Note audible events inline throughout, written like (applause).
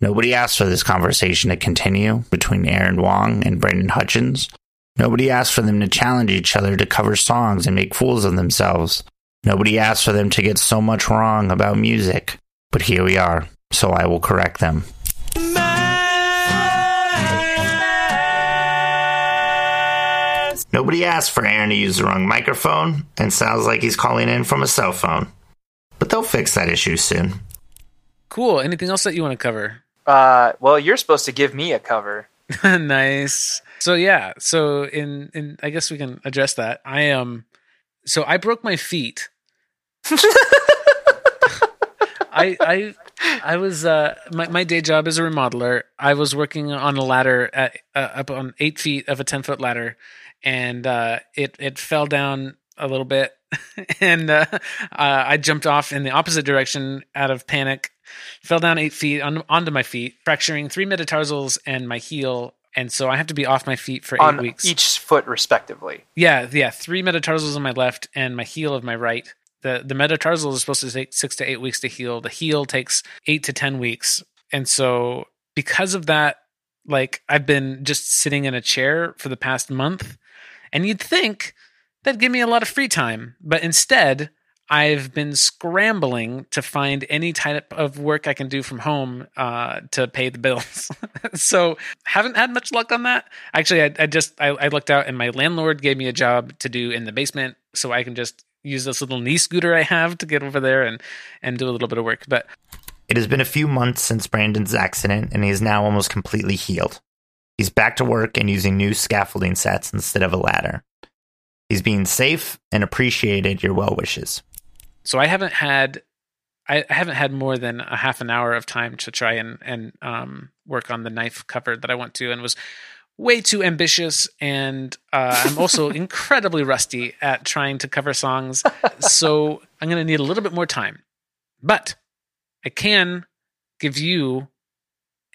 Nobody asked for this conversation to continue between Aaron Wong and Brendan Hutchins. Nobody asked for them to challenge each other to cover songs and make fools of themselves. Nobody asked for them to get so much wrong about music. But here we are, so I will correct them. Nobody asked for Aaron to use the wrong microphone, and sounds like he's calling in from a cell phone. But they'll fix that issue soon. Cool. Anything else that you want to cover? Uh, well, you're supposed to give me a cover. (laughs) nice. So yeah, so in in I guess we can address that. I am um, so I broke my feet. (laughs) I I I was uh my my day job as a remodeler. I was working on a ladder at uh, up on 8 feet of a 10 foot ladder and uh it it fell down a little bit (laughs) and uh, uh, I jumped off in the opposite direction out of panic fell down eight feet on, onto my feet, fracturing three metatarsals and my heel. And so I have to be off my feet for on eight weeks. Each foot, respectively. Yeah, yeah. Three metatarsals on my left and my heel of my right. The the metatarsal is supposed to take six to eight weeks to heal. The heel takes eight to ten weeks. And so because of that, like I've been just sitting in a chair for the past month. And you'd think that'd give me a lot of free time. But instead, I've been scrambling to find any type of work I can do from home uh, to pay the bills. (laughs) so haven't had much luck on that. Actually, I, I just I, I, looked out and my landlord gave me a job to do in the basement, so I can just use this little knee scooter I have to get over there and and do a little bit of work. But it has been a few months since Brandon's accident, and he is now almost completely healed. He's back to work and using new scaffolding sets instead of a ladder. He's being safe and appreciated your well wishes. So I haven't had I haven't had more than a half an hour of time to try and and um, work on the knife cover that I want to, and was way too ambitious. And uh, I'm also (laughs) incredibly rusty at trying to cover songs, so (laughs) I'm going to need a little bit more time. But I can give you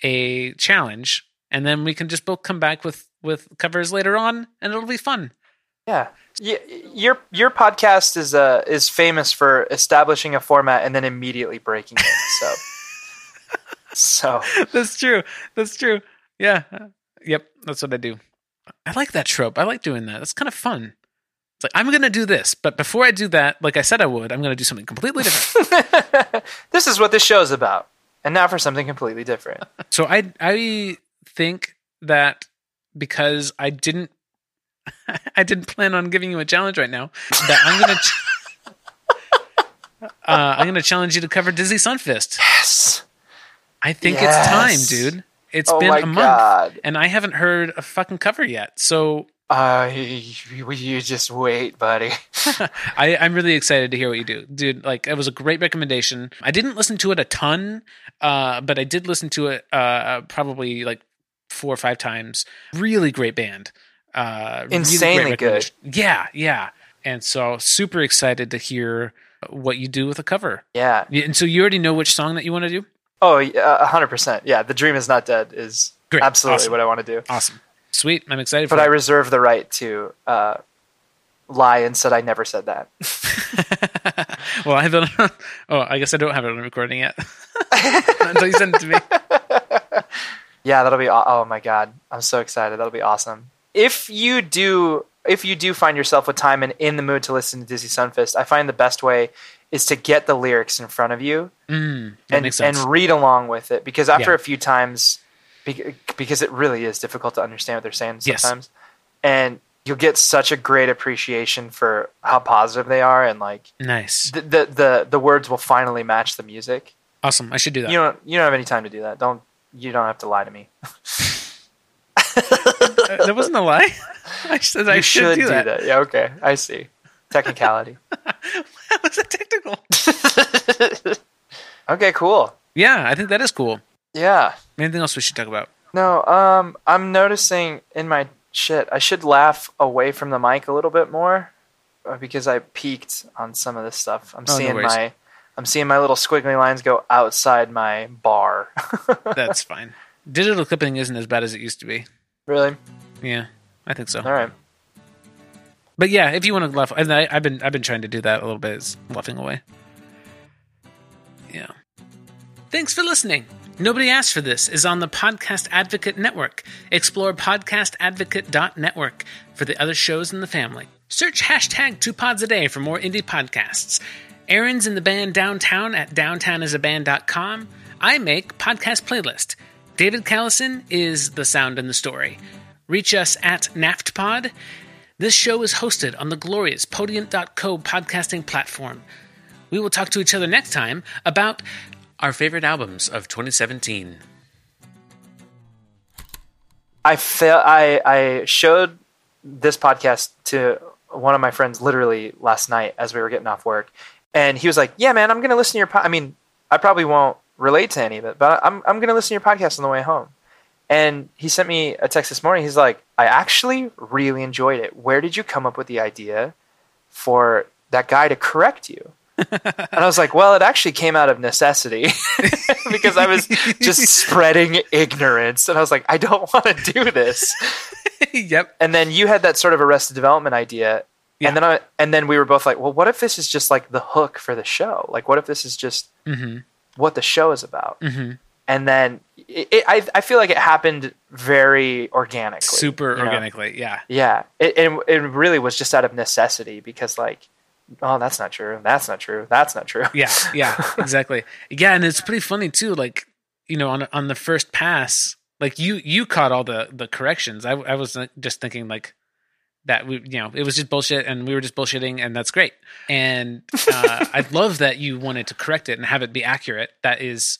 a challenge, and then we can just both come back with with covers later on, and it'll be fun. Yeah, your your podcast is uh is famous for establishing a format and then immediately breaking it. So, (laughs) so that's true. That's true. Yeah. Yep. That's what I do. I like that trope. I like doing that. That's kind of fun. It's like I'm going to do this, but before I do that, like I said I would, I'm going to do something completely different. (laughs) this is what this show is about. And now for something completely different. so I I think that because I didn't (laughs) I didn't plan on giving you a challenge right now. That I'm gonna. (laughs) Uh, I'm gonna challenge you to cover Dizzy Sunfist. Yes. I think yes. it's time, dude. It's oh been a month, God. and I haven't heard a fucking cover yet. So. Uh, you, you just wait, buddy. (laughs) I, I'm really excited to hear what you do, dude. Like, it was a great recommendation. I didn't listen to it a ton, uh, but I did listen to it uh, probably like four or five times. Really great band uh, insanely really good. Yeah, yeah. And so super excited to hear what you do with a cover. Yeah. And so you already know which song that you want to do? Oh, a hundred percent. Yeah. The dream is not dead is Great. absolutely awesome. what I want to do. Awesome. Sweet. I'm excited but I reserve the right to, uh, lie and said I never said that. (laughs) well, I don't. Oh, I guess I don't have it on recording yet (laughs) until you send it to me. (laughs) Yeah, that'll be. Oh my god, I'm so excited. That'll be awesome if you do if you do find yourself with time and in the mood to listen to Dizzy Sunfist, I find the best way is to get the lyrics in front of you mm, and and read along with it because after yeah. a few times because it really is difficult to understand what they're saying sometimes yes. and you'll get such a great appreciation for how positive they are and like nice. the the the, the words will finally match the music. Awesome. I should do that. You don't you don't have any time to do that. Don't you don't have to lie to me (laughs) that wasn't a lie. (laughs) I said I should, should do, that. that. Yeah, okay. I see. Technicality. (laughs) How was that technical? (laughs) okay, cool. Yeah, I think that is cool. Yeah. Anything else we should talk about? No, um, I'm noticing in my shit, I should laugh away from the mic a little bit more uh, because I peaked on some of this stuff. I'm oh, seeing no my I'm seeing my little squiggly lines go outside my bar. That's fine. Digital clipping isn't as bad as it used to be. Really? Yeah, I think so. All right. But yeah, if you want to laugh, I, have been I've been trying to do that a little bit, is laughing away. Yeah. Thanks for listening. Nobody Asked for This is on the Podcast Advocate Network. Explore podcastadvocate.network for the other shows in the family. Search hashtag two pods a day for more indie podcasts. Aaron's in the band Downtown at downtownisaband.com. I make podcast playlist. David Callison is the sound and the story. Reach us at NaftPod. This show is hosted on the glorious Podiant.co podcasting platform. We will talk to each other next time about our favorite albums of 2017. I felt I I showed this podcast to one of my friends literally last night as we were getting off work, and he was like, "Yeah, man, I'm gonna listen to your. Po-. I mean, I probably won't relate to any of it, but I'm I'm gonna listen to your podcast on the way home." And he sent me a text this morning. He's like, "I actually really enjoyed it. Where did you come up with the idea for that guy to correct you?" (laughs) and I was like, well, it actually came out of necessity (laughs) because I was just (laughs) spreading ignorance. And I was like, I don't want to do this. yep. And then you had that sort of arrested development idea. Yeah. And then I, and then we were both like, well, what if this is just like the hook for the show? Like, what if this is just mm-hmm. what the show is about? Mm-hmm. And then it, it, I, I feel like it happened very organically. Super organically, know? yeah. Yeah. It, it, it really was just out of necessity because, like, oh that's not true that's not true that's not true yeah yeah (laughs) exactly yeah and it's pretty funny too like you know on on the first pass like you you caught all the the corrections i, I was just thinking like that we you know it was just bullshit and we were just bullshitting and that's great and uh, (laughs) i love that you wanted to correct it and have it be accurate that is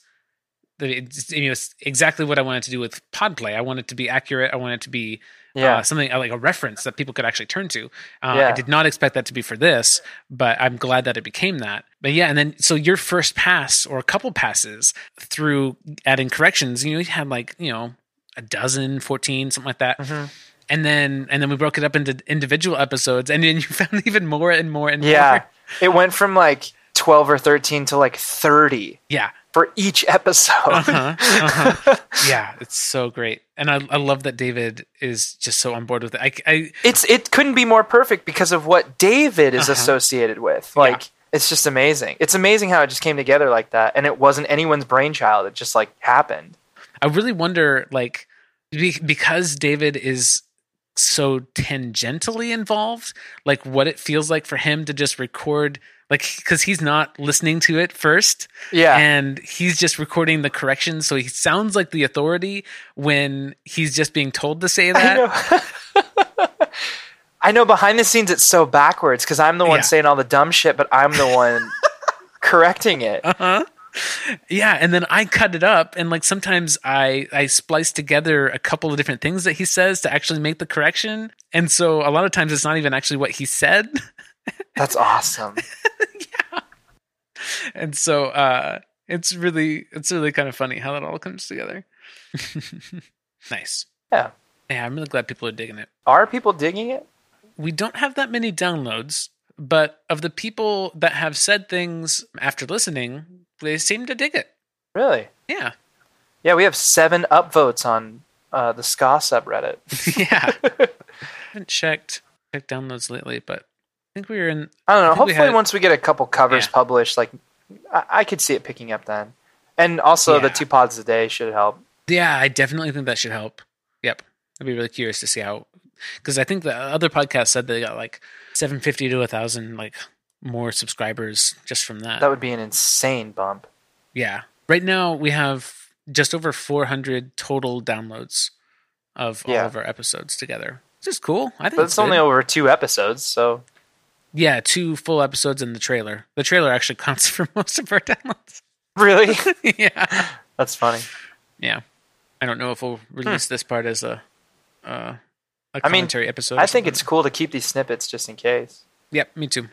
it's, you know, it's exactly what i wanted to do with podplay i wanted it to be accurate i wanted it to be yeah. Uh, something uh, like a reference that people could actually turn to. Uh, yeah. I did not expect that to be for this, but I'm glad that it became that. But yeah, and then so your first pass or a couple passes through adding corrections, you know, you had like, you know, a dozen, 14, something like that. Mm-hmm. And then and then we broke it up into individual episodes and then (laughs) you found even more and more and yeah. more. It went from like 12 or 13 to like 30. Yeah for each episode. uh-huh, uh-huh. (laughs) Yeah, it's so great, and I, I love that David is just so on board with it. I, I it's it couldn't be more perfect because of what David is uh-huh. associated with. Like yeah. it's just amazing. It's amazing how it just came together like that, and it wasn't anyone's brainchild. It just like happened. I really wonder, like, because David is so tangentially involved, like what it feels like for him to just record like because he's not listening to it first. Yeah. And he's just recording the corrections so he sounds like the authority when he's just being told to say that. i know, (laughs) I know behind the scenes it's so backwards because i'm the one yeah. saying all the dumb shit but i'm the one (laughs) correcting it. Uh-huh yeah and then i cut it up and like sometimes i i splice together a couple of different things that he says to actually make the correction and so a lot of times it's not even actually what he said (laughs) that's awesome. (laughs) yeah. And so uh it's really it's really kind of funny how that all comes together. (laughs) nice. Yeah. Yeah, I'm really glad people are digging it. Are people digging it? We don't have that many downloads, but of the people that have said things after listening, they seem to dig it. Really? Yeah. Yeah, we have seven upvotes on uh, the ska subreddit. (laughs) (laughs) yeah. I haven't checked checked downloads lately, but I think we were in. I don't know. I hopefully, we had, once we get a couple covers yeah. published, like I, I, could see it picking up then. And also, yeah. the two pods a day should help. Yeah, I definitely think that should help. Yep, I'd be really curious to see how, because I think the other podcast said they got like seven fifty to a thousand like more subscribers just from that. That would be an insane bump. Yeah. Right now we have just over 400 total downloads of all of our episodes together. This is cool. I think but it's, it's only over two episodes, so yeah, two full episodes in the trailer. The trailer actually (laughs) counts for most of our downloads. Really? (laughs) yeah. That's funny. Yeah. I don't know if we'll release hmm. this part as a uh, a commentary I mean, episode. I think it's cool to keep these snippets just in case. Yep, me too.